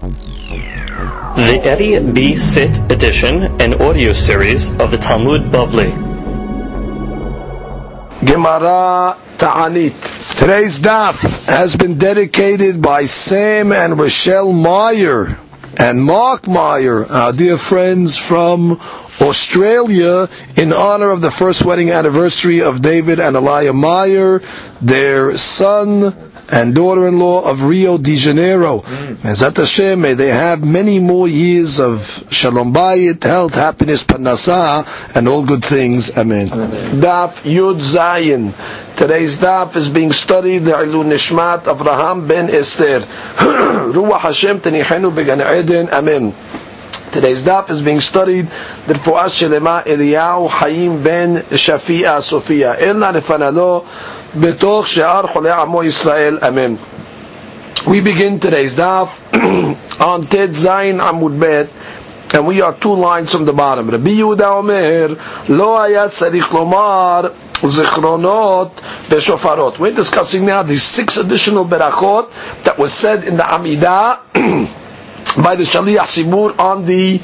The Eddie B. Sit edition and audio series of the Talmud Bavli. Gemara Ta'anit. Today's daf has been dedicated by Sam and Rochelle Meyer and Mark Meyer, our dear friends from Australia, in honor of the first wedding anniversary of David and Elia Meyer, their son and daughter-in-law of Rio de Janeiro. Mm. Mezat Hashem, may they have many more years of shalom bayit, health, happiness, panasa, and all good things. Amen. Daf Yud Zayin. Today's daf is being studied the Ilu Nishmat Avraham ben Esther. Ruach Hashem Tenihenu Began Eden. Amen. Today's daf is being studied the Fu'as Shelema Eliyahu Hayim ben Shafi'a Sofia. Ilna Nefanalo בתוך שאר חולי עמו ישראל, אמן. We begin today's daf on Tet Zayin Amud Bet, and we are two lines from the bottom. Rabbi יהודה אומר, Lo Ayat צריך Lomar Zichronot ושופרות. We're discussing now the six additional berachot that was said in the Amidah by the Shaliach Sibur on the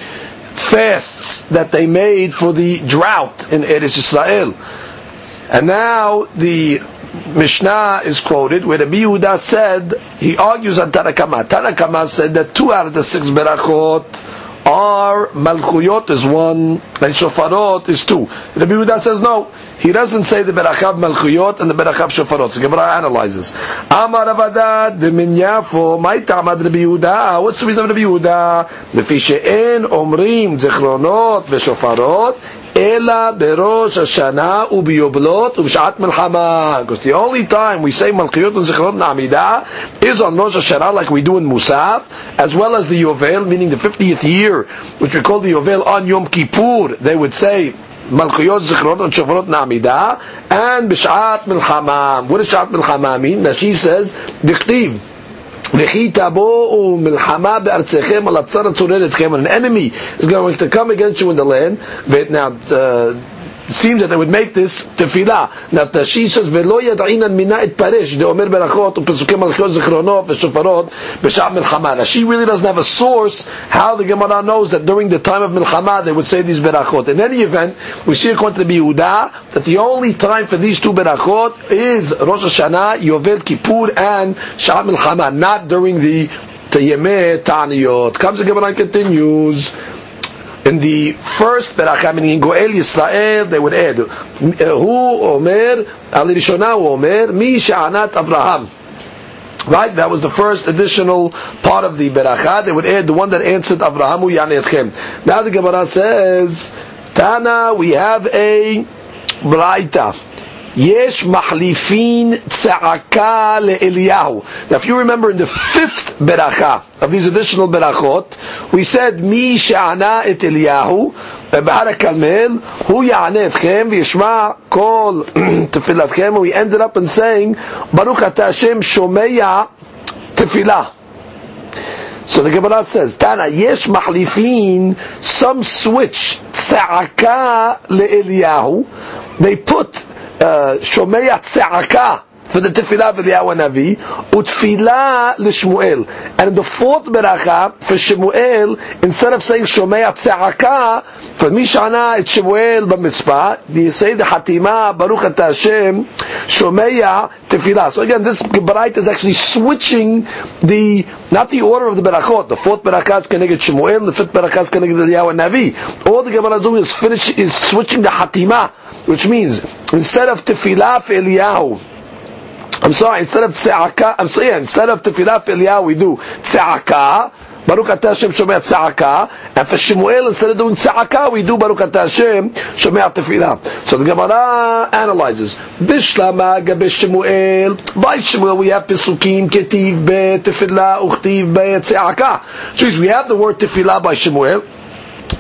fasts that they made for the drought in Eretz Israel. And now the Mishnah is quoted where Rabbi Yehuda said he argues on Tanakama. Tanakama said that two out of the six berachot are Malchuyot is one and Shofarot is two. Rabbi Yehuda says no. He doesn't say the berachav Malchuyot and the berachav Shofarot. So Gemara analyzes. Amar Avadad the Minyafo Ma'ita Rabbi Yehuda. What's the reason of Rabbi Yehuda? Lefi she'en omrim zichronot v'shofarot Ela berosh Hashanah ubiyoblot ubshat melchama. Because the only time we say Malchiyot and Zichrot Na'amidah is on Rosh Hashanah, like we do in Musaf, as well as the Yovel, meaning the 50th year, which we call the Yovel on Yom Kippur. They would say Zichrot, and Shofrot Na'amidah, and B'shat Melchama. What does Shat Melchama mean? She says, Dichtiv. V'chi tabo'u milchama be'artzechem al atzar atzoreretchem. An enemy is going to come against you in the land. Now, uh, it seems that they would make this tefillah. Now, she says, ולא ידעינן מינה את פרש, דאומר ברכות ופסוקי מלכיות זיכרונות ושופרות בשעת מלחמה. Now, she really doesn't have a source how the Gemara knows that during the time of milchama they would say these berachot. In any event, we see according to the Yehuda that the only time for these two berachot is Rosh Hashanah, Yovel Kippur, and Sha'at milchama, not during the Tayemeh Ta'aniyot. Comes the Gemara and continues in the first beracha, meaning in Goel Yisrael, they would add, Hu Omer, Rishona Omer, Mi Sha'anat Avraham. Right? That was the first additional part of the beracha. They would add the one that answered Avrahamu Yanetchem. Now the Gemara says, Tana, we have a Braita. Yesh mahlifin tza'aka le'eliyahu. Now if you remember in the fifth beracha of these additional berachot, we said, Mi she'ana et Eliyahu, בהר הכרמל, הוא יענה אתכם וישמע כל תפילתכם, we ended up in saying, ברוך אתה השם שומע תפילה. So the Gemara says, Tana, yesh mahlifin, some switch tza'aka le'eliyahu, they put שומע צעקה for the tefillah of Eliyahu Navi, utfilah l'Shmuel. And in the fourth beracha for Shmuel, instead of saying shomei tza'aka, for Mishana it's Shmuel b'mitzvah, you say the hatima Baruch Ata Hashem shomei tefillah. So again, this Gebarite is actually switching the not the order of the berachot. The fourth berachah is connected Shmuel, the fifth berachah is connected Eliyahu Navi. All the Gemara doing is finish is switching the hatima, which means instead of tefillah for Eliyahu. I'm sorry, instead of tze'aka, I'm sorry, yeah, instead of tefillah for we do tze'aka, Baruch Atah Hashem Shomea Tza'aka, and for Shemuel, instead of doing Tza'aka, we do Baruch Atah Hashem Shomea Tefillah. So the Gemara analyzes, Bishlama Gabe Shemuel, by Shemuel we have Pesukim, Ketiv Be, Tefillah, Uchtiv Be, Tza'aka. So we have the word Tefillah by Shemuel,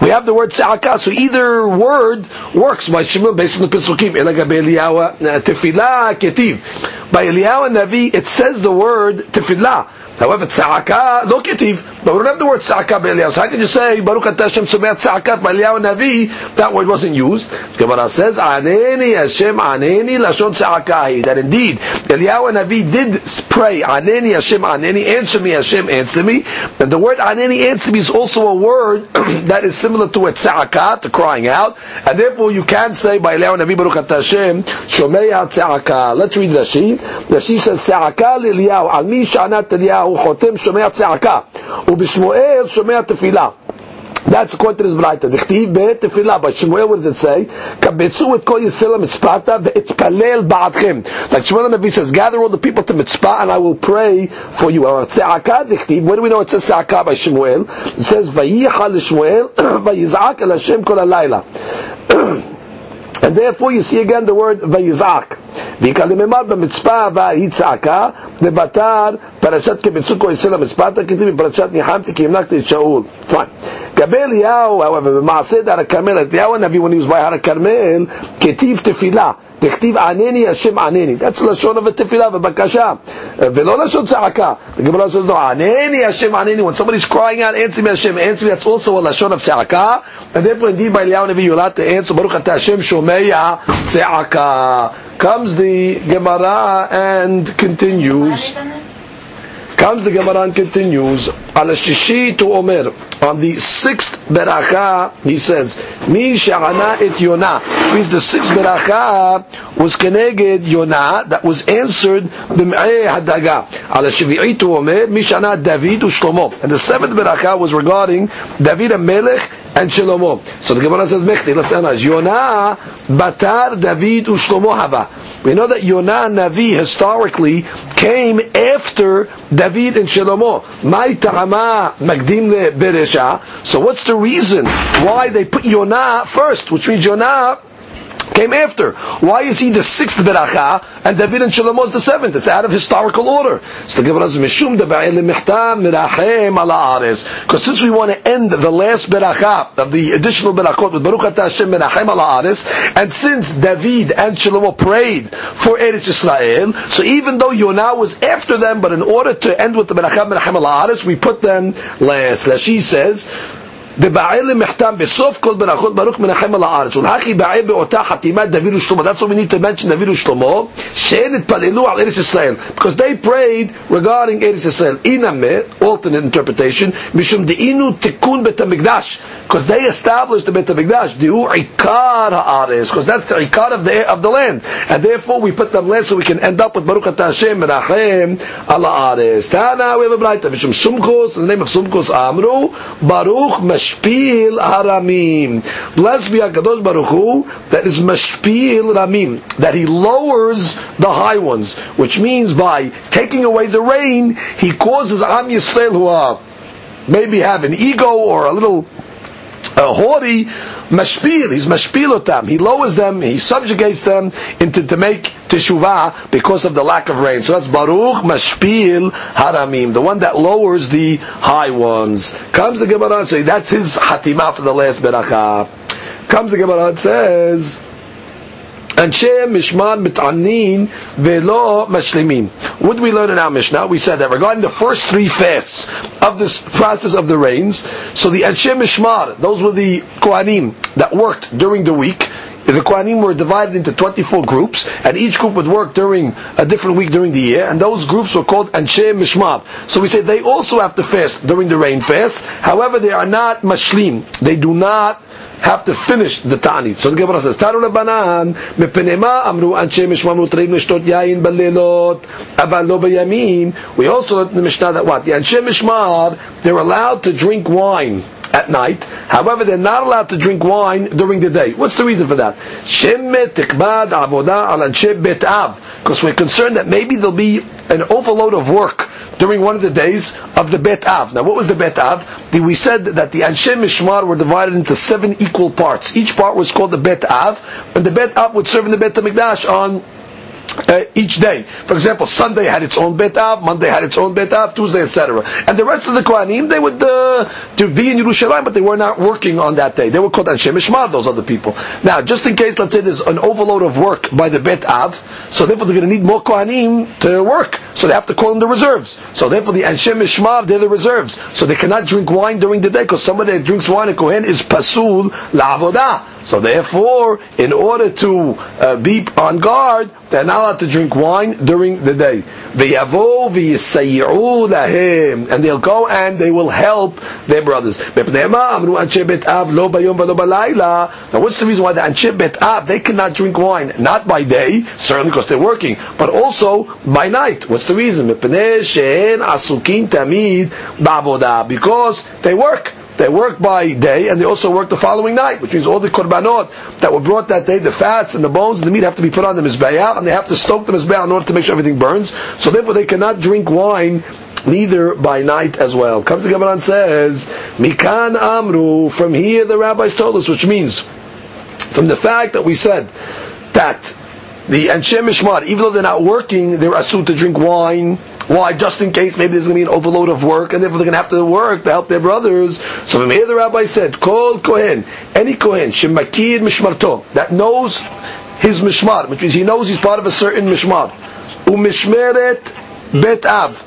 we have the word Tza'aka, so either word works by Shemuel based on the Pesukim, Be'eliyahu, uh, Tefillah, Ketiv. By Eliyahu and Navi, it says the word Tefillah. However, tzaka locative, but we don't have the word tzaka b'Eliyahu. So how can you say Baruch Hashem Sumer tzaka b'Eliyahu Navi? That word wasn't used. Gemara says Aneni Hashem Aneni Lashon tzakahi. That indeed Eliyahu Navi did pray Aneni Hashem Aneni Answer me Hashem Answer me. And the word Aneni Answer me is also a word that is similar to a tzaka, to crying out, and therefore you can say by Eliyahu Navi Baruch Hashem Shomeya tzaka. Let's read Rashi. Rashi says tzaka l'Eliyahu al mi shanat Eliyahu חותם שומע צעקה, ובשמואל שומע תפילה. That's according to this Braita. דכתיב בתפילה, by Shmuel, what does it say? קבצו את כל ישראל למצפתה ואתפלל בעדכם. Like Shmuel the Nabi says, gather all the people to mitzpah and I will pray for you. Or צעקה דכתיב, where do we know it says צעקה by Shmuel? It says, וייחל לשמואל ויזעק אל השם כל הלילה. And therefore you see again the word ויזעק. ויקלממר במצפה והיא צעקה, ובתר פרשת כבצוקו יצא למצפתה, כתוב בפרשת ניחמתי כי המלכתי את שאול. Fine. לגבי אליהו, however, במעשה דר הכרמל, אליהו הנביא, when he was by הר הכרמל, כתיב תפילה. תכתיב ענני השם ענני. That's לשון of התפילה ובקשה. ולא לשון צעקה. The Gemara says, no, ענני השם ענני. When somebody's crying out, answer me השם, answer me, that's also a לשון of צעקה. And therefore, indeed, by אליהו הנביא, you're allowed to answer, ברוך אתה השם שומע צעקה. Comes the Gemara and continues. Comes the Gemara and continues. Al shishi to Omer. On the sixth beracha, he says, Mi sha'ana et Yonah. Means the sixth beracha was keneged Yonah that was answered b'me'eh hadaga. Al shvi'i to Omer, Mi sha'ana David u'shlomo. And the seventh beracha was regarding David and Melech and Shlomo. So the Gemara says, Mechti, let's analyze. Yonah batar David u'shlomo hava. We know that Yonah Navi historically came after David and Shlomo. My ta'ama magdim. So what's the reason why they put Yonah first? Which means Yonah came after. Why is he the sixth beracha and David and Shlomo is the seventh? It's out of historical order. The Gemara says, "Mishum mirachem ala Because since we want to end the last beracha of the additional berachot with Baruch Hashem mirachem ala and since David and Shlomo prayed for Eretz Yisrael, so even though Yonah was after them, but in order to end with the berachah mirachem ala we put them last. Rashi says. דבעיל מחתם בסוף כל ברכות ברוך מנחם על הארץ ולהכי בעי באותה חתימת דוד ושלמה that's what we need to mention דוד ושלמה שהם התפללו על ארץ ישראל because they prayed regarding ארץ ישראל אינמה alternate interpretation משום דאינו תיקון בית המקדש because they established the Beit Hamikdash. Dihu ikar Ha'ares. because that's the ikar of the of the land, and therefore we put them there so we can end up with Baruch Hashem Menachem ala ares. Tana we have a brayta mishum Sumchos in the name of Sumchos amru Baruch mashpil haramim. Blessed be Hakadosh Baruch Hu that is mashpil ramim that he lowers the high ones, which means by taking away the rain he causes Am Yisrael who are maybe have an ego or a little uh, haughty, mashpil, he's mashpilotam. He lowers them, he subjugates them into to make teshuvah because of the lack of rain. So that's Baruch mashpil haramim, the one that lowers the high ones. Comes the Gemara and say that's his hatimah for the last beracha. Comes the Gemara and says. אנשי משמר מתענין ולא משלימים. What did we learn in our Mishnah? We said that regarding the first three fasts of this process of the rains, so the Anshe Mishmar, those were the Kohanim that worked during the week, the Kohanim were divided into 24 groups, and each group would work during a different week during the year, and those groups were called Anshe Mishmar. So we say they also have to fast during the rain fast, however they are not mashlim. They do not have to finish the ta'anit. So the Gemara says, Taru Rabbanan, mepenema amru anshe mishma amru Neshtot lishtot yayin balelot, aval lo bayamim. We also the Mishnah that what? The anshe mishmar, they're allowed to drink wine at night. However, they're not allowed to drink wine during the day. What's the reason for that? Because we're concerned that maybe there'll be an overload of work during one of the days of the Bet Av. Now, what was the Bet Av? We said that the Anshe Mishmar were divided into seven equal parts. Each part was called the Bet Av, and the Bet Av would serve in the Bet HaMikdash on uh, each day. For example, Sunday had its own bet av, Monday had its own bet av, Tuesday, etc. And the rest of the Kohanim, they would uh, to be in Yerushalayim, but they were not working on that day. They were called Anshe Mishmar, those other people. Now, just in case, let's say there's an overload of work by the bet av, so therefore they're going to need more Kohanim to work. So they have to call in the reserves. So therefore the Anshe Mishmar, they're the reserves. So they cannot drink wine during the day, because somebody that drinks wine, a Kohen, is pasul la'avodah. So therefore, in order to uh, be on guard, they're not allowed to drink wine during the day. And they'll go and they will help their brothers. Now what's the reason why the Anshe Av, they cannot drink wine? Not by day, certainly because they're working, but also by night. What's the reason? Because they work. They work by day and they also work the following night, which means all the korbanot that were brought that day, the fats and the bones and the meat have to be put on the mizbeah and they have to stoke the mizbeah in order to make sure everything burns. So therefore they cannot drink wine neither by night as well. Comes the Gemara and says, Mikan Amru, from here the rabbis told us, which means, from the fact that we said that the Anshe Mishmar, even though they're not working, they're assumed to drink wine, why? Just in case maybe there's going to be an overload of work, and therefore they're going to have to work to help their brothers. So from here the rabbi said, "Call Kohen, any Kohen, shemakir mishmarto, that knows his mishmar, which means he knows he's part of a certain mishmar, umishmeret bet av."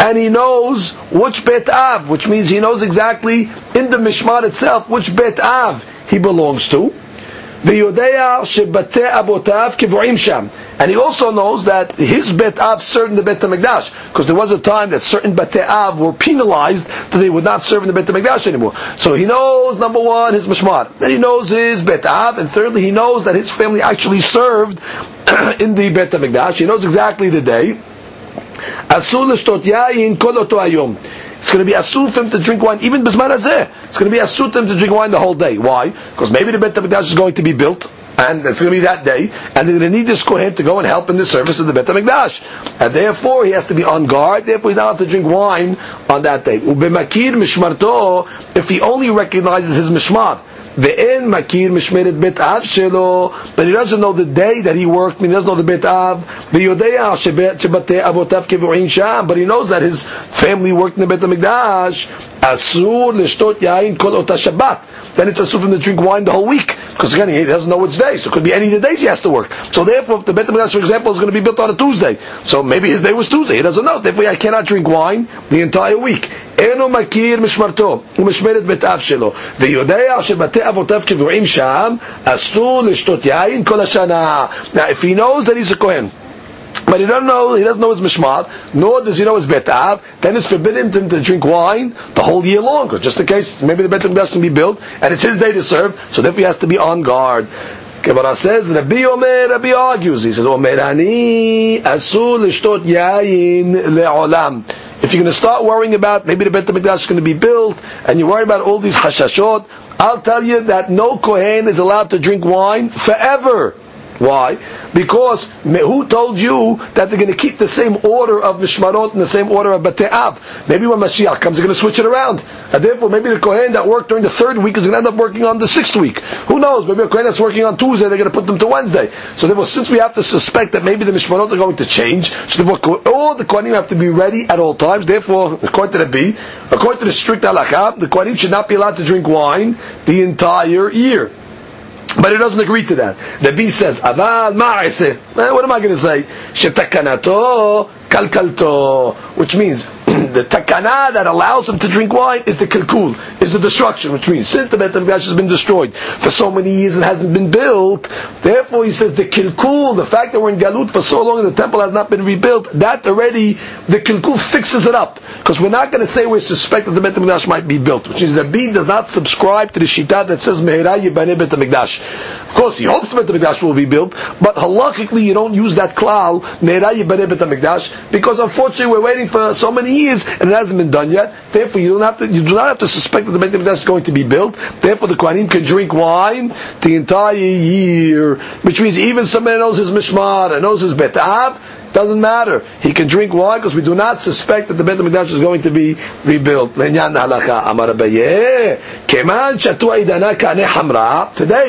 and he knows which bet av, which means he knows exactly in the mishmar itself which bet av he belongs to. ויודע שבתי אבותיו קבועים שם. And he also knows that his bet av served in the bet Hamikdash, because there was a time that certain bet av were penalized that they would not serve in the bet Hamikdash anymore. So he knows number one his mishmar, then he knows his bet av, and thirdly he knows that his family actually served in the bet Hamikdash. He knows exactly the day. Asul yayin kol ayom. it's going to be asur for him to drink wine even bisman hazeh. It's going to be asur for him to drink wine the whole day. Why? Because maybe the Bet HaMikdash is going to be built, and it's going to be that day, and they're going to need this Kohen to go and help in the service of the Bet HaMikdash. And therefore, he has to be on guard, therefore he's not allowed to drink wine on that day. If he only recognizes his mishmar, Ve'en makir mishmeret bet av shelo, but he doesn't know the day that he worked, he doesn't know the bet av. Ve'yodea shebate avotav kevu'in sham, but he knows that his family worked in the Bet HaMikdash. Asur l'shtot yain kol ota Shabbat then it's assumed to drink wine the whole week. Because again, he doesn't know which day. So it could be any of the days he has to work. So therefore, if the Bet HaMikdash, for example, is going to be built on a Tuesday, so maybe his day was Tuesday. He doesn't know. Therefore, I cannot drink wine the entire week. אינו מכיר משמרתו ומשמרת בית אב שלו ויודע שבתי אבותיו קבועים שם אסור לשתות יין כל השנה. Now if he knows that he's a Kohen but he doesn't know, he doesn't know his mishmar, nor does he know his betav, then it's forbidden to him to drink wine the whole year long, just in case maybe the bet doesn't be built, and it's his day to serve, so therefore he has to be on guard. Gemara says, Rabbi Omer, Rabbi argues, he says, Omer ani asul lishtot yayin le'olam. If you're going to start worrying about maybe the Bet HaMikdash is going to be built, and you worry about all these hashashot, I'll tell you that no Kohen is allowed to drink wine forever. Why? Because who told you that they're going to keep the same order of Mishmarot and the same order of Bate'av? Maybe when Mashiach comes, they're going to switch it around. And therefore, maybe the Kohen that worked during the third week is going to end up working on the sixth week. Who knows? Maybe a Kohen that's working on Tuesday, they're going to put them to Wednesday. So therefore, since we have to suspect that maybe the Mishmarot are going to change, so therefore, all the Kohanim have to be ready at all times. Therefore, according to the B, according to the strict halakha, the Kohanim should not be allowed to drink wine the entire year. But he doesn't agree to that. The B says, Aval ma'ase. Eh, what am I going to say? Shetakanato kalkalto. Which means, the takana that allows him to drink wine is the kilkul, is the destruction, which means since the Bet HaMikdash has been destroyed for so many years and hasn't been built, therefore he says the kilkul, the fact that we're in Galut for so long and the temple has not been rebuilt, that already, the kilkul fixes it up. Because we're not going to say we suspect that the Bet HaMikdash might be built, which means Rabbi does not subscribe to the Shita that says Mehera Yibaneh Bet HaMikdash. Of course, he hopes the Bet HaMikdash will be built, but halachically you don't use that klal, Mehera Yibaneh Bet HaMikdash, because unfortunately we're waiting for so many years and it hasn't been done yet. Therefore, you don't have to, you do not have to suspect that the Bet HaMikdash is going to be built. Therefore, the Kohanim can drink wine the entire year, which means even somebody knows his mishmar and knows his bet Doesn't matter. He can drink wine because we do not suspect that the Beit HaMikdash is going to be rebuilt. Today,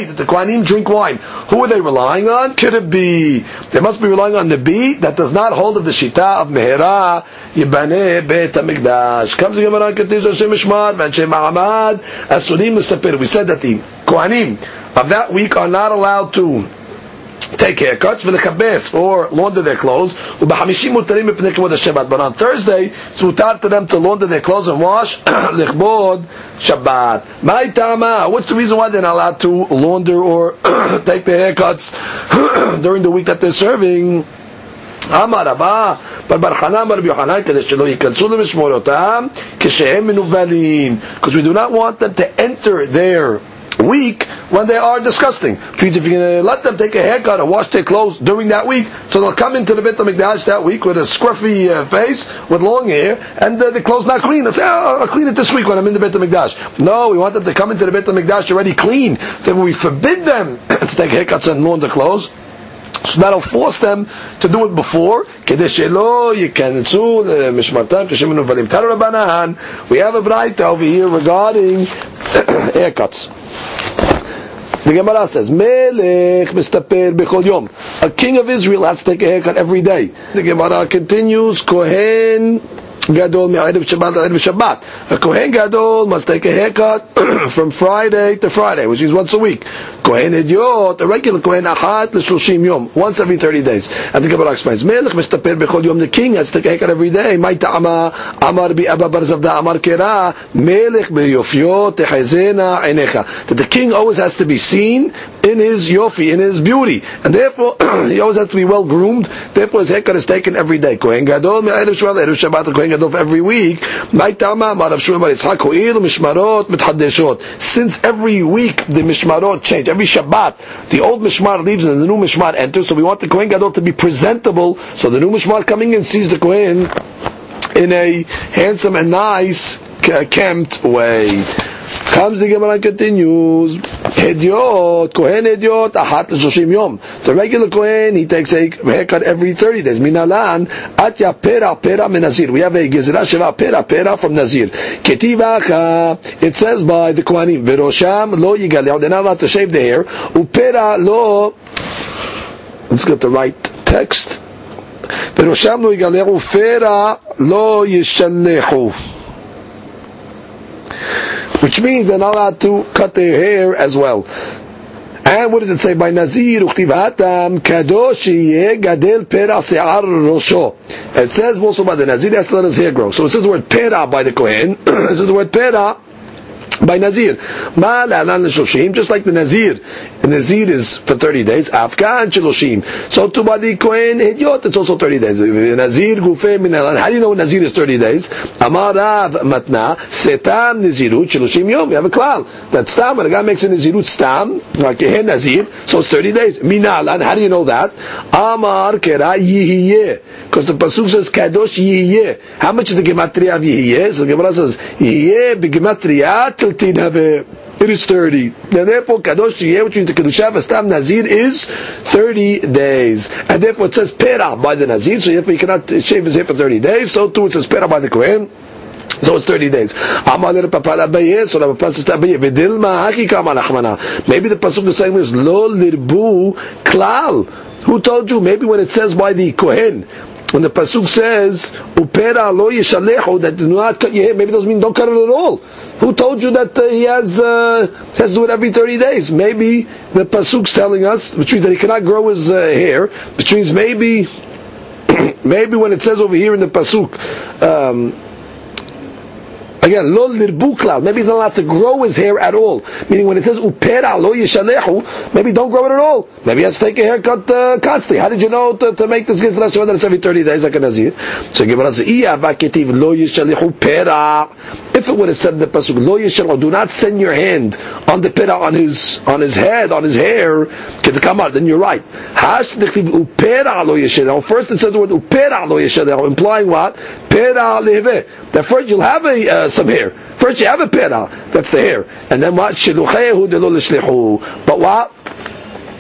that the Kohanim drink wine, who are they relying on? Could it be? They must be relying on the beat that does not hold of the Shita of Mehera, Yibane Beit HaMikdash. Comes the Gemara and continues, Hashem Ishmar, Vanshem Ma'amad, Asurim Mesapir. We said that the Kohanim of that week are not allowed to take haircuts v'lechabes or launder their clothes. U'b'hamishim mutarim mipnei kavod Shabbat. But on Thursday, it's mutar to them to launder their clothes and wash lichbod Shabbat. My tama. What's the reason why they're not allowed to launder or take their haircuts during the week that they're serving? אמר רבה, בר בר חנא אמר רבי יוחנן, כדי שלא ייכנסו למשמורתם כשהם מנוולים. Because we do not want them to enter their week when they are disgusting. Which means if you're going to let them take a haircut and wash their clothes during that week, so they'll come into the Beit HaMikdash that week with a scruffy uh, face, with long hair, and uh, the clothes not clean. They'll say, oh, I'll clean it this week when I'm in the Beit HaMikdash. No, we want them to come into the Beit HaMikdash already clean. Then we forbid them to take haircuts and launder clothes. So that'll force them to do it before. כדי שלא ייכנסו למשמרתם כשהם מנוולים. תנו רבנן, we have a bright over here regarding haircuts. The Gemara says, Melech mistaper bechol yom. A king of Israel has to take a haircut every day. The Gemara continues, Kohen Gadol me'erev Shabbat erev Shabbat. A Kohen Gadol must take a haircut from Friday to Friday, which is once a week. Kohen Idiot, a regular Kohen Achat l'shoshim yom, once every 30 days. And the Gemara explains, Melech mistaper bechol yom, the king has to take a haircut every day. Mai ta'ama, amar bi Abba bar Zavda, amar kera, Melech beyofyo tehezena enecha. That the king always has to be seen in his yofi, in his beauty. And therefore, he always has to be well groomed. Therefore, his haircut is taken every day. Kohen Gadol me'erev Shabbat, Shabbat, Kohen Gadol every week. Since every week the mishmarot change, every Shabbat, the old mishmar leaves and the new mishmar enters. So we want the Kohen Gadol to be presentable. So the new mishmar coming in sees the Kohen in a handsome and nice, kempt way. Comes the Gemara and continues. Hediot, Kohen Hediot, Ahat Shoshim Yom. The regular Kohen, he takes a haircut every 30 days. Minalan, Atya Pera Pera Menazir. We have a Gezerah Sheva Pera Pera from Nazir. Ketivacha, it says by the Kohanim, Verosham Lo Yigaleh. They're not allowed to shave the hair. Upera Lo, let's get the right text. Verosham Lo Yigaleh, Ufera Lo Yishallehu which means they're not allowed to cut their hair as well. And what does it say by Nazir? Uchtivatam kadosh gadel pera se'ar rosho. It says also by the Nazir, has to let his hair grow. So it says the word pera by the Kohen. it says the word pera by Nazir. Just like the Nazir. The Nazir is for 30 days. Afkan shiloshim. So to the Kohen Hidyot, it's also 30 days. Nazir gufe min How do you know Nazir is 30 days? Amar Rav Matna, setam Nazirut shiloshim yom. You have a klal. That stam, when a guy makes a Nazirut stam, like a Nazir, so it's 30 days. Minalan, how do you know that? Amar kera yihiyeh. Because the Pasuk says kadosh yihiyeh. How much is the gematria of yihiyeh? So the Gemara says, yihiyeh begematria tiltin have it is 30. And therefore, Kadosh Yeh, which means the Kedusha Vastam Nazir, is 30 days. And therefore, it says Pera by the Nazir, so therefore he cannot shave his hair for 30 days. So too, it says Pera by the Kohen. So it's 30 days. Maybe the pasuk is saying is lo lirbu klal. Who told you? Maybe when it says by the kohen, when the pasuk says upera lo yishalehu that do not cut your hair, maybe it doesn't mean don't cut it at all. Who told you that uh, he has uh, has to do it every 30 days? Maybe the pasuk's telling us, which means that he cannot grow his uh, hair, which means maybe maybe when it says over here in the pasuk. Um, Again, Maybe he's not allowed to grow his hair at all. Meaning when it says upera lo maybe don't grow it at all. Maybe he has to take a haircut uh, constantly. How did you know to, to make this gizra that it's every 30 days like a nazir? So lo pera. If it would have said in the pasuk lo yishalehu, do not send your hand on the pera on his on his head on his hair out. Then you're right. First it says the word upera lo yishalehu, implying what? Pera leve. That first you'll have a uh, some hair. First you have a pera, that's the hair. And then what? De But what?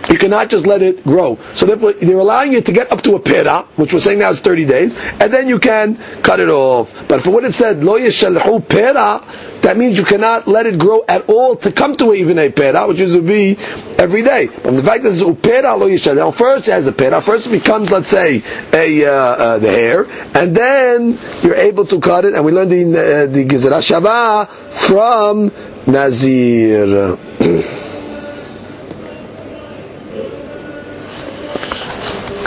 You cannot just let it grow. So therefore, they're allowing you to get up to a pera, which we're saying now is 30 days, and then you can cut it off. But for what it said, lo yeshalhu pera, that means you cannot let it grow at all to come to even a pera, which is to be every day. But the fact that it's upera lo yeshalhu, first it has a pera, first it becomes, let's say, a uh, uh, the hair, and then you're able to cut it, and we learned the, uh, the Gizera Shava from Nazir.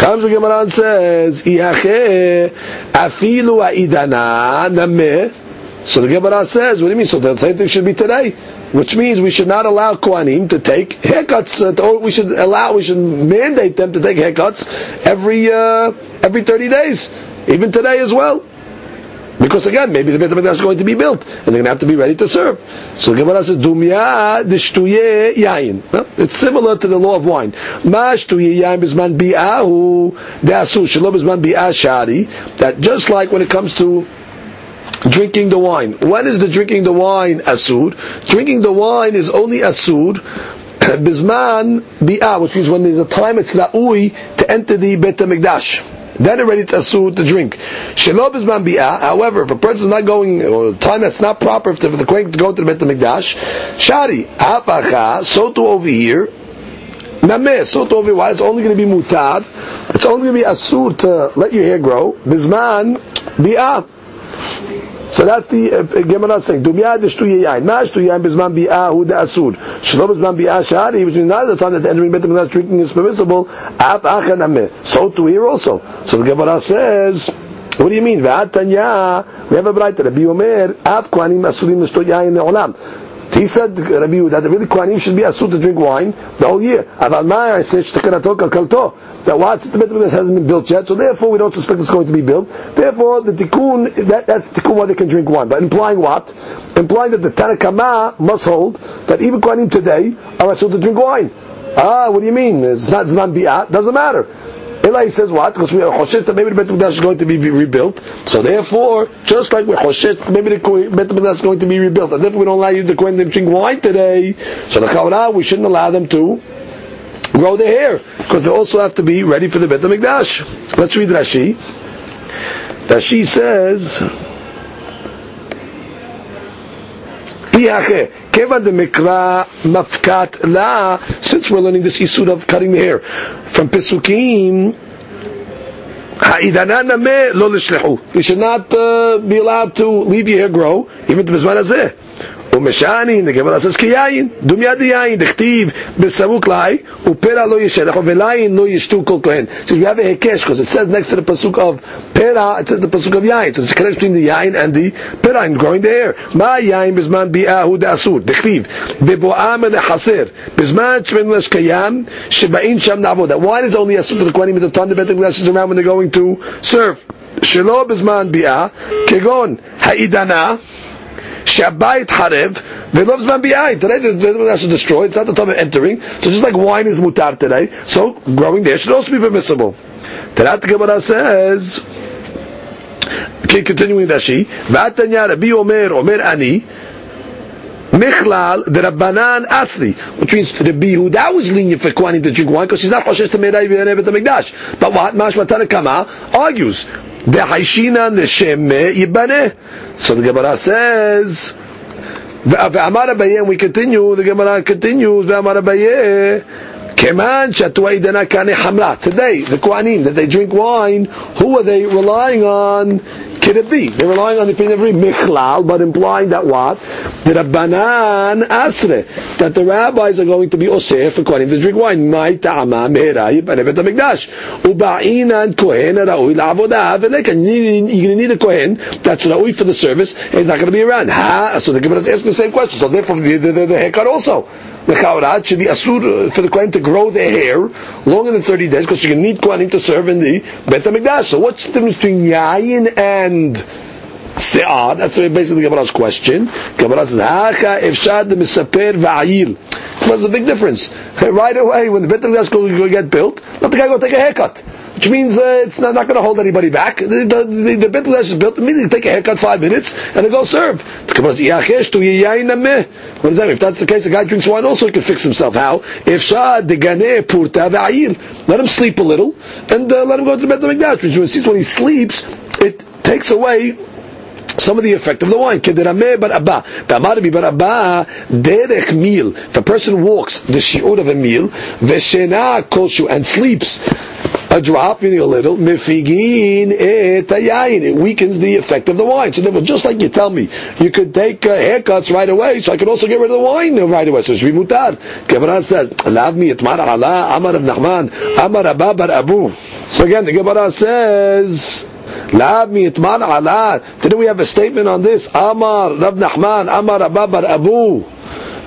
Comes the Gemara and says, afilu ha'idana nameh. So the Gemara says, what do you mean? So the same thing should be today, which means we should not allow Kohanim to take haircuts, or we should allow, we should mandate them to take haircuts every uh, every 30 days, even today as well. Because again, maybe the Beit HaMikdash is going to be built, and they're going to have to be ready to serve. So Gemara says, Dumya d'shtuye yayin. It's similar to the law of wine. Ma shtuye bisman bi'ahu de'asu shalom bisman shari. That just like when it comes to drinking the wine. When is the drinking the wine asud? Drinking the wine is only asud bisman bi'ah, which means when there's a time it's ra'ui to enter the Beit HaMikdash. Then already it's asur to drink. Shelob is. However, if a person is not going, or time that's not proper for the queen to go to the Beit HaMikdash, shari, afacha, so to over here, nameh, so to over why? It's only going to be mutad. It's only going to be asur to let your hair grow. Bizman bi'ah. So that's the uh, Gemara saying, Dumya de shtuye yain. Ma shtuye yain bizman bi'ah hu asur. Shlo bizman bi'ah shari, which means not the time that entering Beit HaMikdash drinking is permissible, af achen ameh. So to here also. So the Gemara says, what do you mean? V'at tanya, we have a brighter, Rabbi Omer, af kwanim asurim l'shto yain le'olam. He said, Rabbi Yehuda, that really Kohanim should be asur to drink wine the whole year. That once the Beit hasn't been built yet, so therefore we don't suspect it's going to be built. Therefore, the tikkun, that, that's the tikkun why they can drink wine. But implying what? Implying that the Tanakama must hold that even Kohanim today are supposed to drink wine. Ah, what do you mean? It's not Zman Bi'at. Doesn't matter. Eli says what? Because we are choshet that maybe the HaMikdash is going to be rebuilt. So therefore, just like we're choshet, maybe the HaMikdash is going to be rebuilt. And therefore we don't allow you the Kohen to drink wine today. So the Chaura, we shouldn't allow them to grow their hair because they also have to be ready for the Beit HaMikdash. Let's read Rashi. Rashi says, Kevan the Mikra Mafkat La, since we're learning this Isud of cutting the hair from Pesukim, you should not uh, be allowed to leave your hair grow, even to Hazeh. ומשענין, the Gemara says כיין, דום יד יין, דכתיב בסמוק lai, ופרע לא ישלח, וליין לא ישתו כל כהן. So you have a hekesh, because it says next to the pasuk of pera, it says the pasuk of yain. So there's a connection between the yain and the pera, and growing the hair. מה yain בזמן ביאה הוא דאסור, דכתיב, בבואם אל החסר, בזמן שמנגלש קיים, שבאין שם נעבוד. That wine is only asur for the Kohanim at the time the Bet HaMikdash is around when they're going to serve. שלא בזמן ביאה, כגון העידנה, Shabbat Harev, Velov Zman Bi'ayin. Today the Beit is destroyed, it's not the time of entering. So just like wine is mutar today, so growing there should also be permissible. Tarat Gemara says, okay, continuing Rashi, V'atanya Rabbi Omer, Omer Ani, Michlal, the Rabbanan Asli, which means the Yehuda was lenient for Kohanim to drink wine because he's not Choshesh to Meray V'Yenevet HaMikdash. But what? Mashma Tanakama argues, the Haishina Yibaneh. So the Gemara says, Ve'amar Abaye, we continue, the Gemara continues, Ve'amar Today, the Kohanim, that they drink wine, who are they relying on? Could it be? They're relying on the opinion of Michlal, but implying that what? The Rabbanan Asre, that the rabbis are going to be Oseh for Kohanim to drink wine. Mai ta'ama mehera yipanevet HaMikdash. Uba'inan kohen ra'ui la'avodah v'leka. You're going to need a kohen that's ra'ui for the service, and he's not going to be around. Ha? So the Gemara is asking the same question. So therefore, the, the, the, the haircut also the chaurat should be asur for the kohen to grow their hair longer than 30 days because you can need kohanim to serve in the Bet HaMikdash. So what's the difference between yayin and se'ar? That's basically Gemara's question. Gemara says, haka efshad misaper v'ayil. What's the big difference? Right away, when the Bet HaMikdash go get built, let the guy go take a haircut which means uh, it's not, not going to hold anybody back. The, the, the, the Beit is built immediately, take a haircut five minutes, and then go serve. What does that mean? If that's the case, the guy drinks wine also he can fix himself. How? If shah degane purta let him sleep a little and uh, let him go to the bed the mikdash. When he sleeps, it takes away some of the effect of the wine. Kederame abba. Derech meal. If a person walks the shiur of a meal, veshena koshu and sleeps a drop, meaning a little, mifigin etayayin. It weakens the effect of the wine. So therefore, just like you tell me, you could take uh, haircuts right away, so I could also get rid of the wine right away. So Shvi Mutar. Gemara says, Lav mi ala amar of Nachman, amar abba abu. So again, the Gemara says, La'ab mi itman ala. Didn't we have a statement on this? Amar Rav Nachman, Amar Ababar Abu.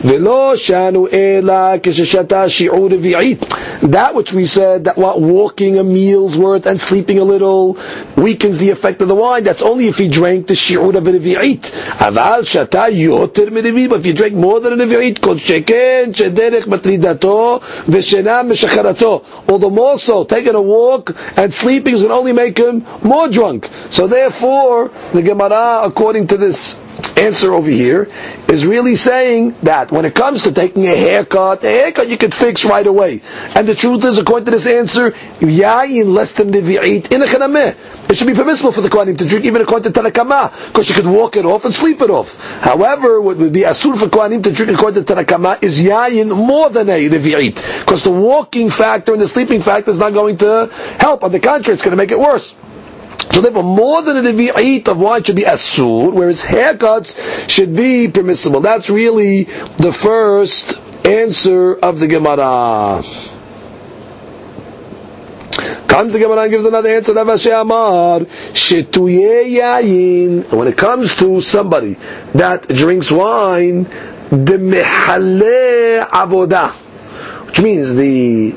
ולא shanu אלא כששתה שיעור רביעית that which we said that what walking a meal's worth and sleeping a little weakens the effect of the wine. That's only if he drank the shi'ur of a revi'it. Aval shata yoter merivi. But if you drink more than a revi'it, kol sheken shederech matridato v'shena meshacharato. The more so, taking a walk and sleeping is going to only make him more drunk. So therefore, the Gemara, according to this answer over here is really saying that when it comes to taking a haircut, a haircut you could fix right away. And the truth is, according to this answer, yayin less than nevi'it in a. It should be permissible for the Kohanim to drink even according to Tanakama, because you could walk it off and sleep it off. However, what would be asur for Kohanim to drink according to Tanakama is yayin more than a nevi'it, because the walking factor and the sleeping factor is not going to help. On the contrary, it's going to make it worse. So therefore, more than a revi'it of wine should be asur, whereas haircuts should be permissible. That's really the first answer of the Gemara. Comes the Gemara and gives another answer. Rav Amar, yayin. When it comes to somebody that drinks wine, the mehale avodah, which means the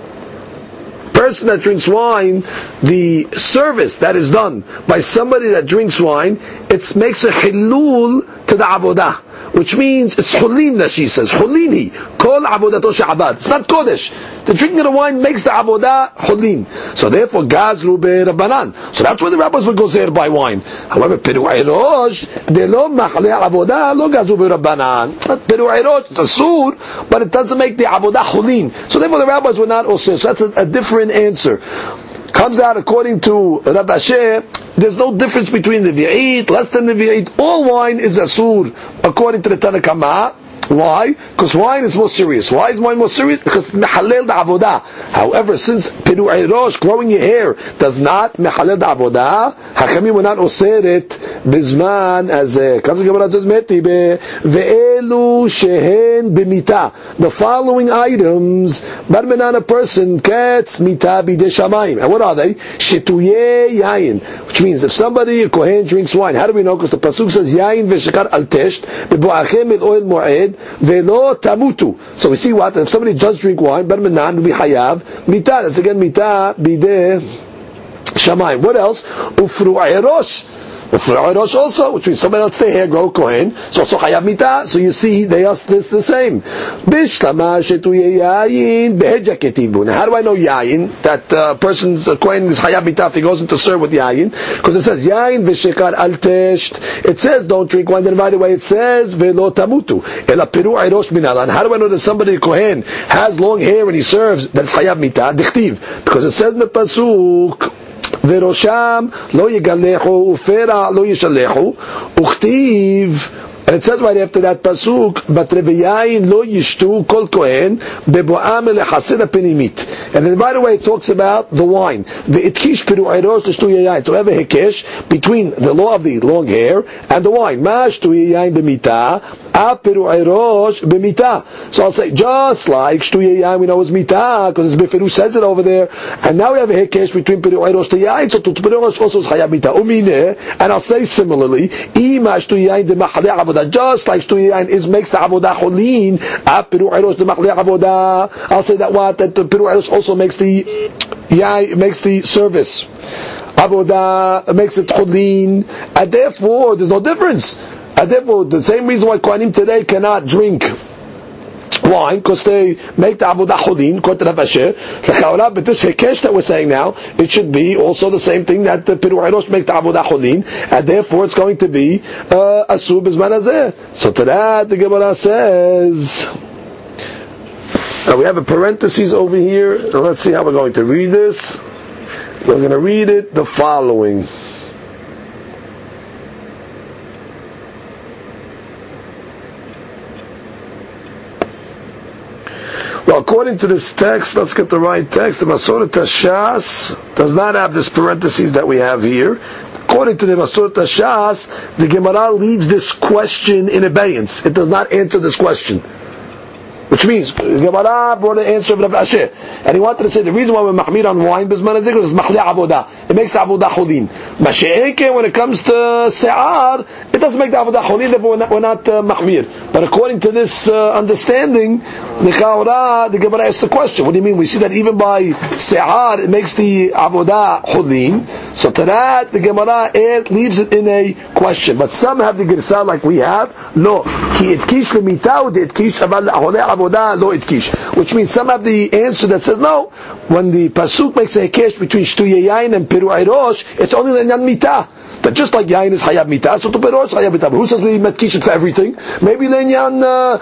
person that drinks wine, the service that is done by somebody that drinks wine, it makes a hilul to the avodah which means it's chulin that she says. Chulini. Kol avodato she'abad. It's not kodesh. The drinking of the wine makes the avodah chulin. So therefore, gazru rabbanan. So that's why the rabbis would go there by wine. However, peru rosh, de lo machle avodah, lo gazru rabbanan. Peru rosh, it's a sur, but it doesn't make the avodah chulin. So therefore, the rabbis were not also. So that's a, a different answer comes out according to Rabbi Ashi, there's no difference between the vi'it, less than the vi'it. All wine is asur, according to the Tanakh why? Because wine is more serious. Why is wine more serious? Because it's mehalel avodah. However, since peru rosh, growing your hair, does not mehalel avodah, Hachamim will not osir it bizman as comes the Gemara says meti be ve'elu shehen b'mita. The following items, barmenan a person gets mita b'de shamayim. And what are they? Shetuye yayin, which means if somebody a kohen drinks wine, how do we know? Because the pasuk says yayin v'shekar al tesht b'boachem el oil velo tamutu. So we see what if somebody does drink wine, better than be hayav mita. That's again mita bide shamayim. What else? Ufru erosh. Rosh also, which means somebody else their hair grow Kohen, so also Hayav Mita. So you see, they ask this the same. Bishlama shetuye yayin beheja ketibun. How do I know yayin? That uh, person's uh, Kohen is Hayav Mita if he goes into serve with yayin. Because it says yayin v'shekar al tesht. It says don't drink wine, then right away it says velo tamutu. Ela peru ayrosh minalan. How do I know that somebody Kohen has long hair and he serves, that's Hayav Mita? Dichtiv. Because it says in the Pasuk, וראשם לא יגלחו ופרע לא ישלחו וכתיב and it says right after that pasuk, but Reviyayin lo yishtu kol kohen beboam elechasir penimit. And then by the way, it talks about the wine. The itkish peru ayrosh l'shtu yayin. So have a hekesh between the law of the long hair and the wine. Ma shtu yayin b'mita, a peru ayrosh b'mita. So I'll say, just like shtu yayin we know is mita, because it's Beferu says it over there. And now we have a hekesh between peru ayrosh to yayin, so to peru ayrosh also is chayab mita. Umine, and I'll say similarly, ima shtu yayin de avodah, just like Shtuyayin is makes the avodah cholin, Piru Erosh the Machle avodah. I'll say that what that Piru Erosh also makes the yeah makes the service avodah makes it cholin, and therefore there's no difference. And therefore, the same reason why Kohanim today cannot drink Why? Because they make the avodah to Rav Ashi. But this hekesh that we're saying now, it should be also the same thing that the piru erosh make the avodah cholin, and therefore it's going to be uh, asur bizman So to that, the Gemara says. Now we have a parenthesis over here. Let's see how we're going to read this. We're going to read it the following. Well, according to this text, let's get the right text. The Masoret Shas does not have this parentheses that we have here. According to the Masoret Shas, the Gemara leaves this question in abeyance. It does not answer this question. Which means, Gemara brought an answer of Rav Ashi. And he wanted to say the reason why we're mahmir on wine, Bizman is mahli avodah. It makes the avodah cholin. Mashe'eke, when it comes to se'ar, it doesn't make the avodah cholin, therefore we're not, we're not uh, mahmir. But according to this uh, understanding, the Chaura, the Gemara asked the question, what do you mean? We see that even by se'ar, it makes the avodah cholin. So to that, the Gemara leaves it in a question. But some have the girsa like we have, no. Ki itkish lemita, the itkish aval avodah lo itkish. Which means some have the answer that says no. When the pasuk makes a kesh between shtu yayin and piru ayrosh, it's only the mitah. That just like yain is hayab mitah, so to piru is hayab mitah. But who says we metkish for everything? Maybe lenyan uh,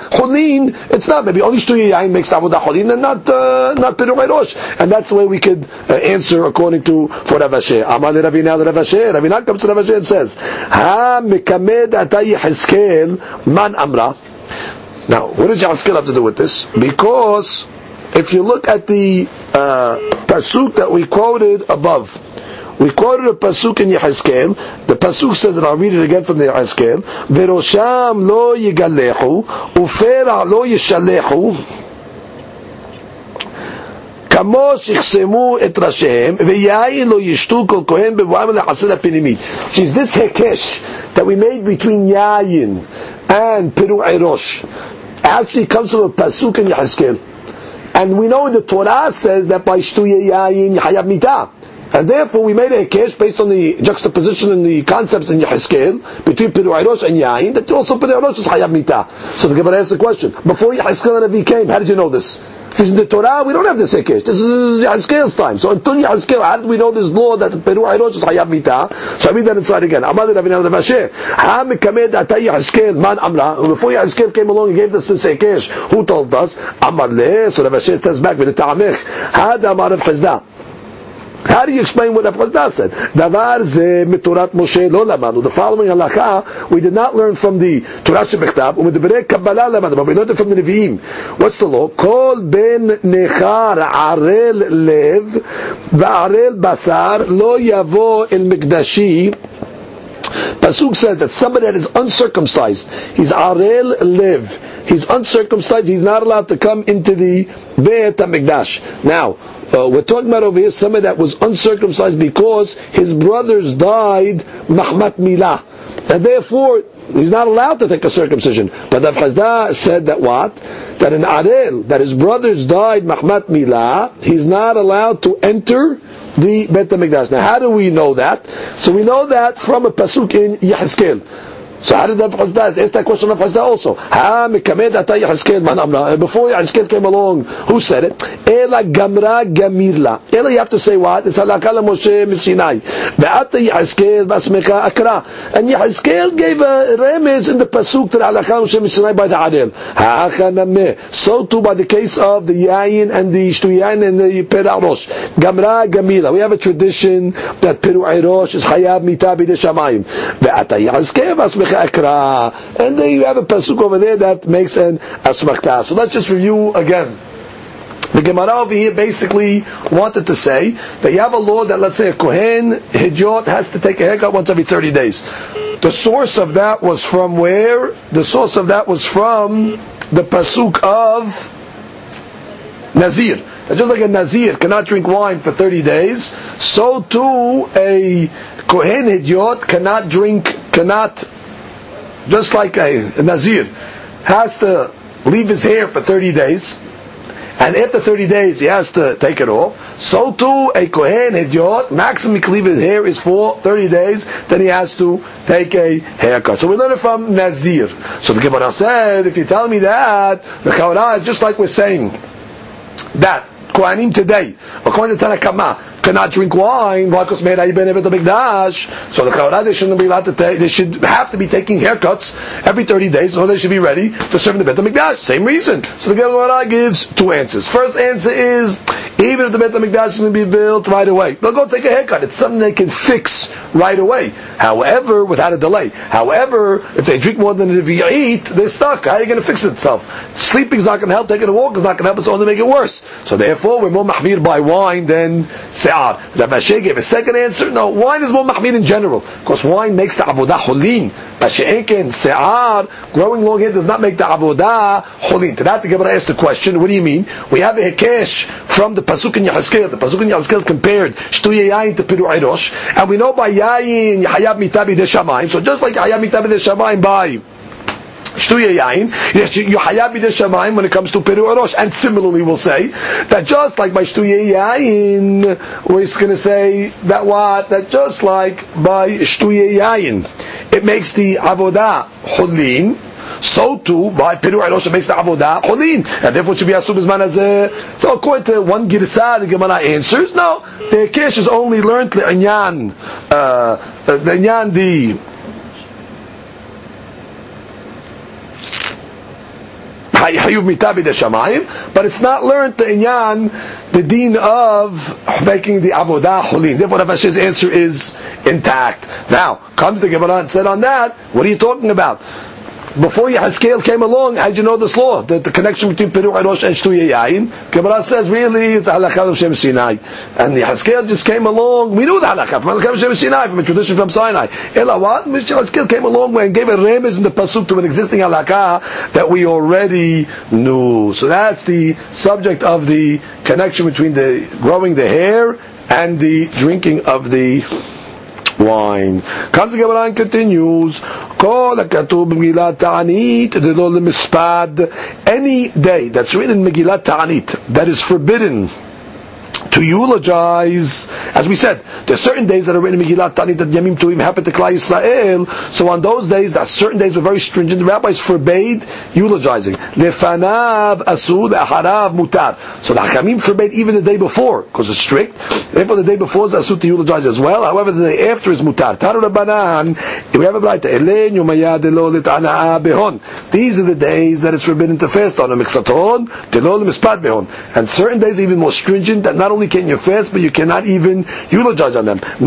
it's not. Maybe only shtu yayin makes avodah cholin and not uh, not piru ayrosh. And that's the way we could uh, answer according to for Rav Ashi. Amar Ravina Rav Ashi. Ravina comes to Rav Asher and says, Ha mekamed atay Yehezkel man amra. Now, what does Yahzkel have to do with this? Because if you look at the uh, pasuk that we quoted above, we quoted a pasuk in Yehezkel. The pasuk says, and I'll read it again from the Yehezkel: "Verosham lo yigalehu, ufera lo yishalehu." כמו שיחסמו את ראשיהם, ויין לא ישתו כל כהן בבואם לחסר הפנימי. She's this hekesh that we made between yayin and piru erosh actually comes from a pasuk in Yehezkel. And we know the Torah says that by shtu yayin hayab mitah. And therefore we made a case based on the juxtaposition and the concepts in Yehezkel between Piru Ayrosh and Yain that also Piru Ayrosh is Hayab Mitah. So the Gemara asks the question, before Yehezkel and Navi came, how did you know this? Because in the Torah we don't have this Hekesh. This is Yehezkel's time. So until Yehezkel, how did we know this law that Piru Ayrosh is Hayab Mitah? So I read that inside again. Amad Rabbi Nahum Rav Ha mekamed atay Yehezkel man amra. Before Yehezkel came along and gave us this Hekesh, who told us? Amar le. So Rav says back with the Ta'amich. Had Amar Rav Chisda. How do you explain what Rav said? Davar ze Moshe lo lamanu. The following halacha we did not learn from the Torah u'medberei Kabbalah lamanu, but we learned it from the Nevi'im. What's the law? Kol ben nechar arel lev va'arel basar lo yavo el mikdashi Pasuk says that somebody that is uncircumcised, he's arel lev, he's uncircumcised, he's not allowed to come into the Beit HaMikdash. Now, uh, we're talking about over here somebody that was uncircumcised because his brothers died mahmat milah. And therefore, he's not allowed to take a circumcision. But Rav Chisda said that what? That an Arel, that his brothers died mahmat milah, he's not allowed to enter the Bet HaMikdash. Now, how do we know that? So we know that from a pasuk in Yehezkel. So how did Rav Chisda ask that question of Chazda also? Ha mekamed ata Yehezkel man. Before Yehezkel came along, who said it? Ela gamra gamirla. Ela you have to say what? It's halakha Moshe misinai. Ve'ata Yehezkel basmecha akra. And Yehezkel gave a remez in the pasuk to the halakha Moshe misinai by the Adel. So too by the case of the Yayin and the Shtuyayin and the Perarosh. Gamra gamila. We have a tradition that Peru Ayrosh is hayab mitabi de shamayim. Ve'ata Yehezkel basmecha And then you have a pasuk over there that makes an asmakta. So let's just review again. The Gemara over here basically wanted to say that you have a law that let's say a Kohen Hijot has to take a haircut once every 30 days. The source of that was from where? The source of that was from the pasuk of Nazir. That just like a Nazir cannot drink wine for 30 days, so too a Kohen Hijot cannot drink, cannot just like a, a Nazir has to leave his hair for 30 days, and after 30 days he has to take it off, so too a Kohen Hidyot, maximum his hair is for 30 days, then he has to take a haircut. So we learn it from Nazir. So the Gemara said, if you tell me that, the Chaura is just like we're saying that Kohanim today, according to Tanakama, cannot drink wine. So the Chaura they shouldn't be allowed to take. They should have to be taking haircuts every 30 days, so they should be ready to serve in the Beit Mikdash. Same reason. So the Gemara gives two answers. First answer is even if the Beit Mikdash is going to be built right away, they'll go take a haircut. It's something they can fix right away. However, without a delay. However, if they drink more than if you eat, they're stuck. How are you going to fix it itself? Sleeping is not going to help. Taking a walk is not going to help. It's only make it worse. So therefore, we're more mahmir by wine than se'ar. Rav gave a second answer. No, wine is more mahmir in general because wine makes the avodah holin. Masha'enken se'ar, growing long hair does not make the avodah holin. To that, the Gemara asked the question. What do you mean? We have a hekesh from the pasuk in Yahazkel. The pasuk in Yahazkel compared shtuye yain to piru erosh, and we know by yain hayab mitabi de shamayim. So just like hayab mitabi de shamayim by shtuye yain, you hayab de when it comes to piru erosh. And similarly, we'll say that just like by shtuye yain, we're going to say that what that just like by shtuye yain, it makes the avodah hulin so too by Piru Erosh makes the Avodah Cholin, and therefore should be Asub as a. So according to one Girsa, the Gemara answers, no, the Kesh is only learned the Inyan, uh, the Inyan the. But it's not learned the inyan, the deen of making the avodah hulin. Therefore, Rav Ashi's answer is intact. Now comes the Gemara and said on that, what are you talking about? Before Yahazkel came along, how did you know this law? The, the connection between Peru Rosh and Shtuye Yain. Gemara says, really, it's halakha of Shem Sinai. And the Yahazkel just came along, we knew the halakha from halakha of Shem Sinai, from a tradition from Sinai. Ela what? Yahazkel came along and gave a remez in the Pasuk to an existing halakha that we already knew. So that's the subject of the connection between the growing the hair and the drinking of the wine. Comes the Gemara and continues, כל הכתוב במגילת תענית זה לא למספד. Any day that's written in Megillat Ta'anit that is forbidden to eulogize, as we said, there are certain days that are written in Megillat Ta'anit that Yamim Tuim happen to Klal Yisrael. So on those days, that certain days were very stringent. The rabbis forbade eulogizing. Lefanav asud aharav mutar. So the Hakamim forbade even the day before because it's strict. Therefore, the day before is asud to eulogize as well. However, the day after is mutar. Taru Rabbanan. We have a right Elen behon. These are the days that it's forbidden to fast on. Mixaton telo mispat behon. And certain days even more stringent that not only can you fast, but you cannot even eulogize on them. From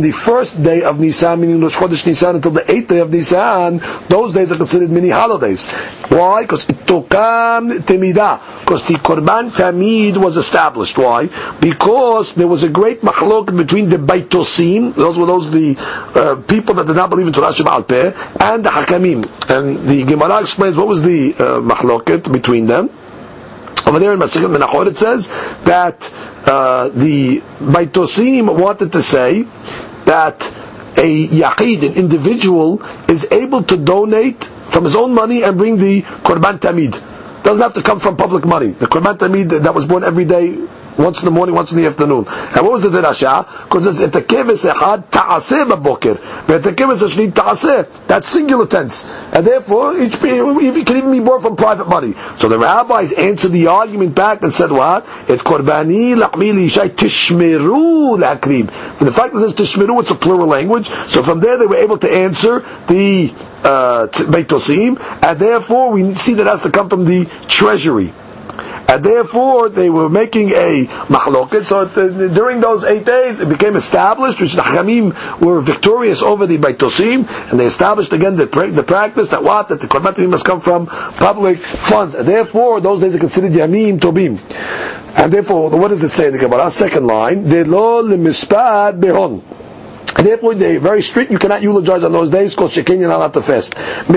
the first day of Nisan, meaning Rosh Chodesh Nisan, until the eighth day of Nisan, those days are considered mini holidays. Why? Because itokam temida. Because the Korban Tamid was established. Why? Because there was a great machlok between the Baitosim, those were those the uh, people that did not believe in Torah Shabbat and the Hakamim. And the Gemara explains what was the uh, between them. Over there in Masechet Menachot it says that uh, the Baitosim wanted to say that a yachid, an individual, is able to donate from his own money and bring the korban tamid. Doesn't have to come from public money. The korban tamid that was born every day once in the morning, once in the afternoon. And what was the derasha? Because it's etakeves echad ta'aseh baboker. Etakeves ashni ta'aseh. That's singular tense. And therefore, it can even be bought from private money. So the rabbis answered the argument back and said what? Et korbani lachmi lishai tishmeru lakrib. And the fact that it says tishmeru, it's a plural language. So from there they were able to answer the uh, Beitosim, and therefore we see that has to come from the treasury and therefore they were making a mahloket. So uh, during those eight days, it became established, which the Hamim were victorious over the Baitosim, and they established again the, the practice that what that the korban must come from public funds. And therefore, those days are considered Yamim Tobim. And therefore, what does it say in the Gemara? Second line, De lo lemispad behon. Therefore, they very strict. You cannot eulogize on those days because shekin you're not allowed to fast. From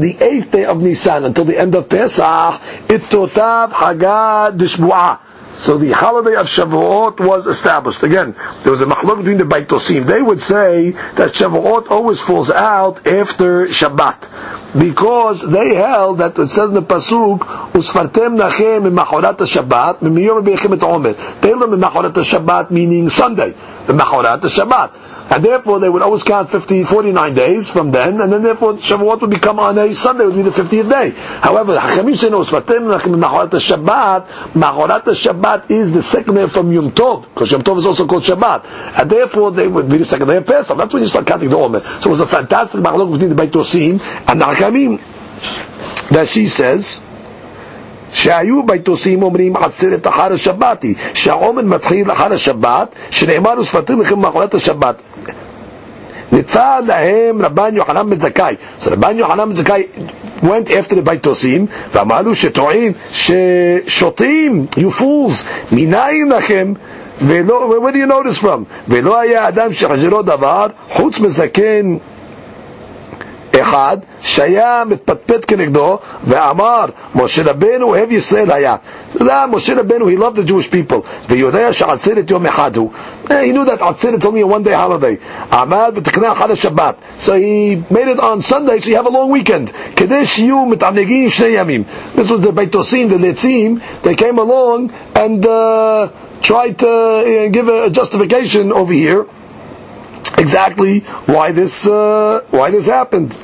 the eighth day of Nisan until the end of Pesach, itotav hagad. So the holiday of Shavuot was established. Again, there was a machlok between the Baitosim. They would say that Shavuot always falls out after Shabbat. because they held that it says in the pasuk usfartem nachem machorat Shabbat miyom beichim et omer. They learned machorat Shabbat meaning Sunday, the machorat Shabbat. And therefore they would always count 50, 49 days from then, and then therefore Shavuot would become on a Sunday, would be the 50th day. However, Hachamim say no, Sfatim Machorat Shabbat, Machorat Shabbat is the second day from Yom Tov, because Yom Tov is also called Shabbat. And therefore they would be the second day of Pesach. That's when you start counting the Omer. So it was a fantastic machlok between the Beit Tosim and the Hachamim that she says, שהיו ביתוסים אומרים עצרת אחר השבתי, שהעומר מתחיל אחר השבת, שנאמר ושפטים לכם מאחורת השבת. נתפע להם רבן יוחנן בן זכאי. So רבן יוחנן בן זכאי went after the ביתוסים, ואמרו שטועים, ששותים, you fools, מניין לכם ולא, where do you notice from? ולא היה אדם שחזרו דבר, חוץ מזקן אחד שהיה מתפטפט כנגדו ואמר משה רבנו אוהב ישראל היה זה היה משה רבנו he loved the Jewish people ויודע שעצרת יום אחד הוא he knew that עצרת is only a one day holiday עמד בתקנה אחת השבת so he made it on Sunday so you have a long weekend כדי שיהיו מתענגים שני ימים this was the ביתוסים the ליצים they came along and uh, tried to uh, give a justification over here exactly why this uh, why this happened.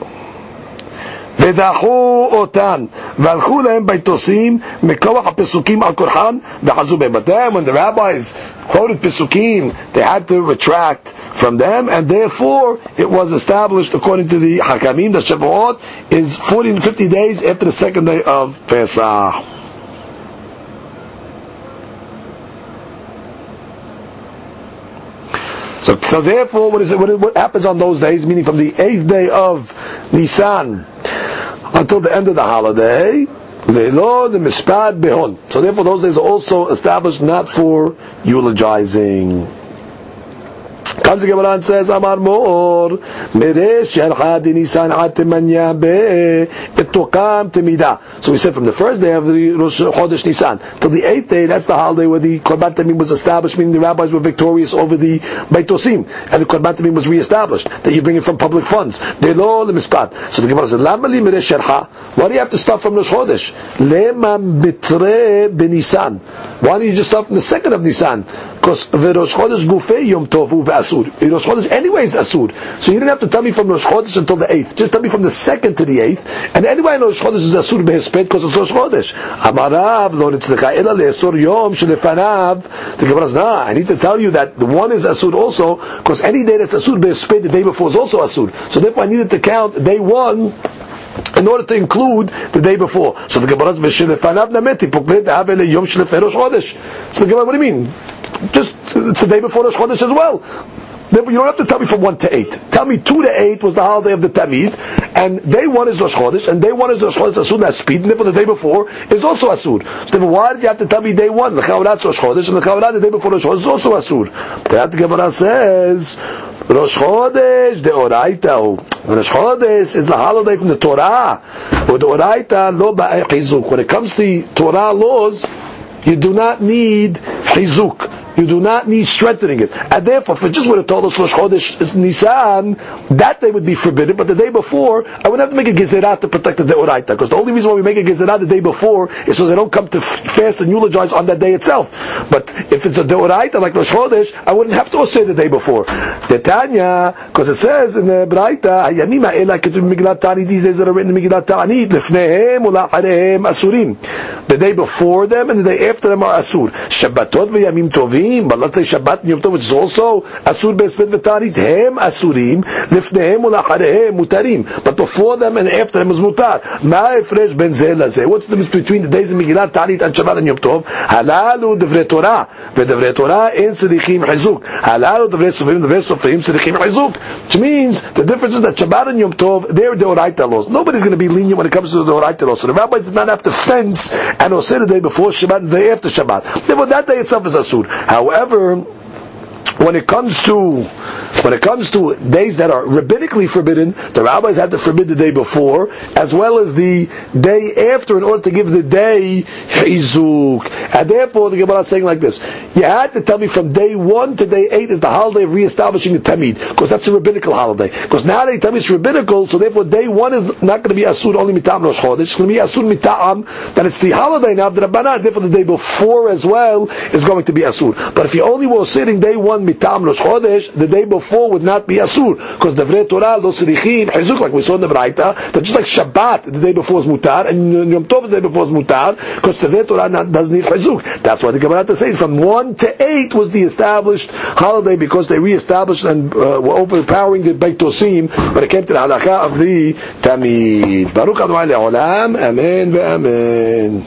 ודחו אותן, והלכו להם ביתוסים מכוח הפסוקים על כורחן וחזו בהם. But then when the rabbis quoted pisukim, they had to retract from them, and therefore it was established according to the Hakamim that Shavuot is 40 to 50 days after the second day of Pesach. So, so therefore, what is it? What, what happens on those days? Meaning from the eighth day of Nisan until the end of the holiday, the behon. So therefore, those days are also established not for eulogizing. Comes the Gemara and says, Amar Mor, Meresh Nisan Be, Etokam Temida. So we said from the first day of the Rosh Chodesh Nisan till the eighth day, that's the holiday where the Korban Tamid was established, meaning the rabbis were victorious over the Baitosim, and the Korban Tamid was reestablished, that you bring it from public funds. They lo mispat. So the Gemara says, Lama Meresh why do you have to start from Rosh Chodesh? Benisan. Why don't you just start from the second of Nisan? Because the Rosh Chodesh Gufei Yom Tovu Asur. Rosh Chodesh anyway is Asur. So you didn't have to tell me from Rosh Chodesh until the 8th. Just tell me from the 2nd to the 8th. And anyway Rosh Chodesh is Asur Behesped because it's Rosh Chodesh. Amarav lo nitzlecha ela le'asur yom shelefanav. The Gemara says, nah, I need to tell you that the one is Asur also because any day that's Asur Behesped, the day before is also Asur. So therefore I needed to count day 1 in order to include the day before. So the Gemara says, "V'shelefanav nameti poklet havele yom shelefer Rosh Chodesh." So the Gemara, what do you mean? Just it's the day before Rosh Chodesh as well. Therefore, you don't have to tell me from 1 to 8. Tell me 2 to 8 was the holiday of the Tamid, and day 1 is Rosh Chodesh, and day 1 is Rosh Chodesh Asur Speed, and therefore the day before is also Asur. So therefore, why did you have to tell me day 1? The Chavarat Rosh Chodesh, and the Chavarat the day before Rosh Chodesh is also Asur. That Gemara says, Rosh Chodesh, the Oraita. Oh, Rosh Chodesh is a holiday from the Torah. Oraita, lo ba'echizuk. When it comes to Torah laws, you do not need chizuk. You do not need strengthening it. And therefore, if it just would have told us Rosh Chodesh Nisan, that day would be forbidden, but the day before, I would have to make a gezerat to protect the Deoraita. Because the only reason why we make a gezerat the day before is so they don't come to fast and eulogize on that day itself. But if it's a Deoraita like Rosh Chodesh, I wouldn't have to say the day before. The Tanya, because it says in the Braita, Megillat Ta'anit, these days that are written in ula'arehem asurim. The day before them and the day after them are asur. Shabbatot v'yamim tovim, but let's say Shabbat and Yom Tov, which is also Asur Besped V'Tarit, Hem Asurim, Lifnehem Ulacharehem Mutarim. But before them and after them is Mutar. Ma'efresh Ben Zeh What's the difference between the days of Megillat Ta'anit and Shabbat and Yom Tov? Halalu Devre Torah. V'Devre Torah in Tzedichim Chizuk. Halalu Devre Sofrim, Devre Sofrim, Tzedichim Chizuk. Which means the difference is that Shabbat and Yom Tov, they're Deoraita laws. Nobody's going to be lenient when it comes to the Deoraita laws. So the rabbis did not have to fence and Osir the day before Shabbat and the day after Shabbat. Therefore that day itself is Asur. However, when it comes to when it comes to days that are rabbinically forbidden, the rabbis had to forbid the day before, as well as the day after, in order to give the day chizuk. And therefore, the Gemara is saying like this: You had to tell me from day one to day eight is the holiday of reestablishing the tamid, because that's a rabbinical holiday. Because now they tell me it's rabbinical, so therefore day one is not going to be asur only mitam rosh chodesh. It's going to be asur mitam that it's the holiday now of the rabbanan. Therefore, the day before as well is going to be asur. But if you only were sitting day one chodesh, the day before would not be asur because the Vrei Torah lo srichim chizuk like we saw in the Braita that just like Shabbat the day before is mutar and Yom Tov the day before is mutar because the Vrei Torah not, doesn't need chizuk. That's why the Gemara says from one to eight was the established holiday because they reestablished and uh, were overpowering the Beit Tosim but it came to the halakha of the Tamid. Baruch Adonai Le'olam. Amen. Amen.